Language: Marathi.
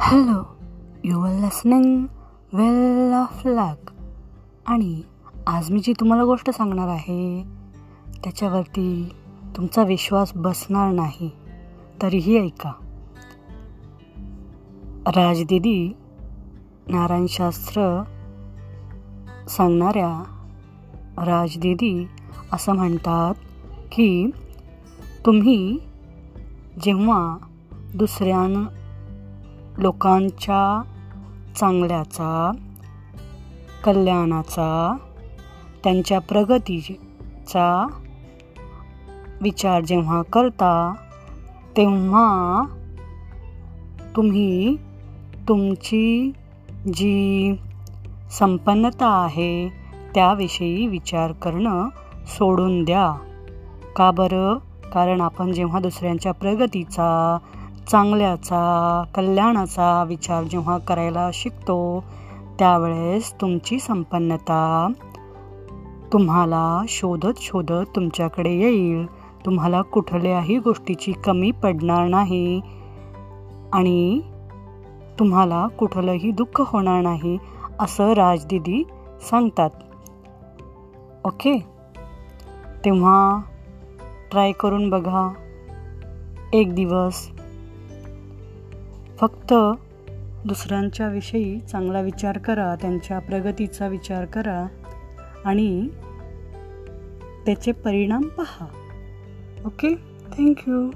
Hello you are listening well of luck आणि आज मी जी तुम्हाला गोष्ट सांगणार आहे त्याच्यावरती तुमचा विश्वास बसणार नाही तरीही ऐका. राजदिदी नारायणशास्त्र सांगणाऱ्या राजदिदी असं म्हणतात की तुम्ही जेव्हा दुसऱ्यांना लोकांच्या चांगल्याचा कल्याणाचा त्यांच्या प्रगतीचा विचार जेव्हा करता तेव्हा तुम्ही तुमची जी संपन्नता आहे त्याविषयी विचार करणं सोडून द्या. का बरं? कारण आपण जेव्हा दुसऱ्यांच्या प्रगतीचा चांगल्याचा कल्याणाचा विचार जेव्हा करायला शिकतो त्यावेळेस तुमची संपन्नता तुम्हाला शोधत शोधत तुमच्याकडे येईल. तुम्हाला कुठल्याही गोष्टीची कमी पडणार नाही आणि तुम्हाला कुठलंही दुःख होणार नाही असं राजदिदी सांगतात. ओके? तेव्हा ट्राय करून बघा. एक दिवस फक्त दुसऱ्यांच्याविषयी चांगला विचार करा त्यांच्या प्रगतीचा विचार करा आणि त्याचे परिणाम पहा. Okay thank you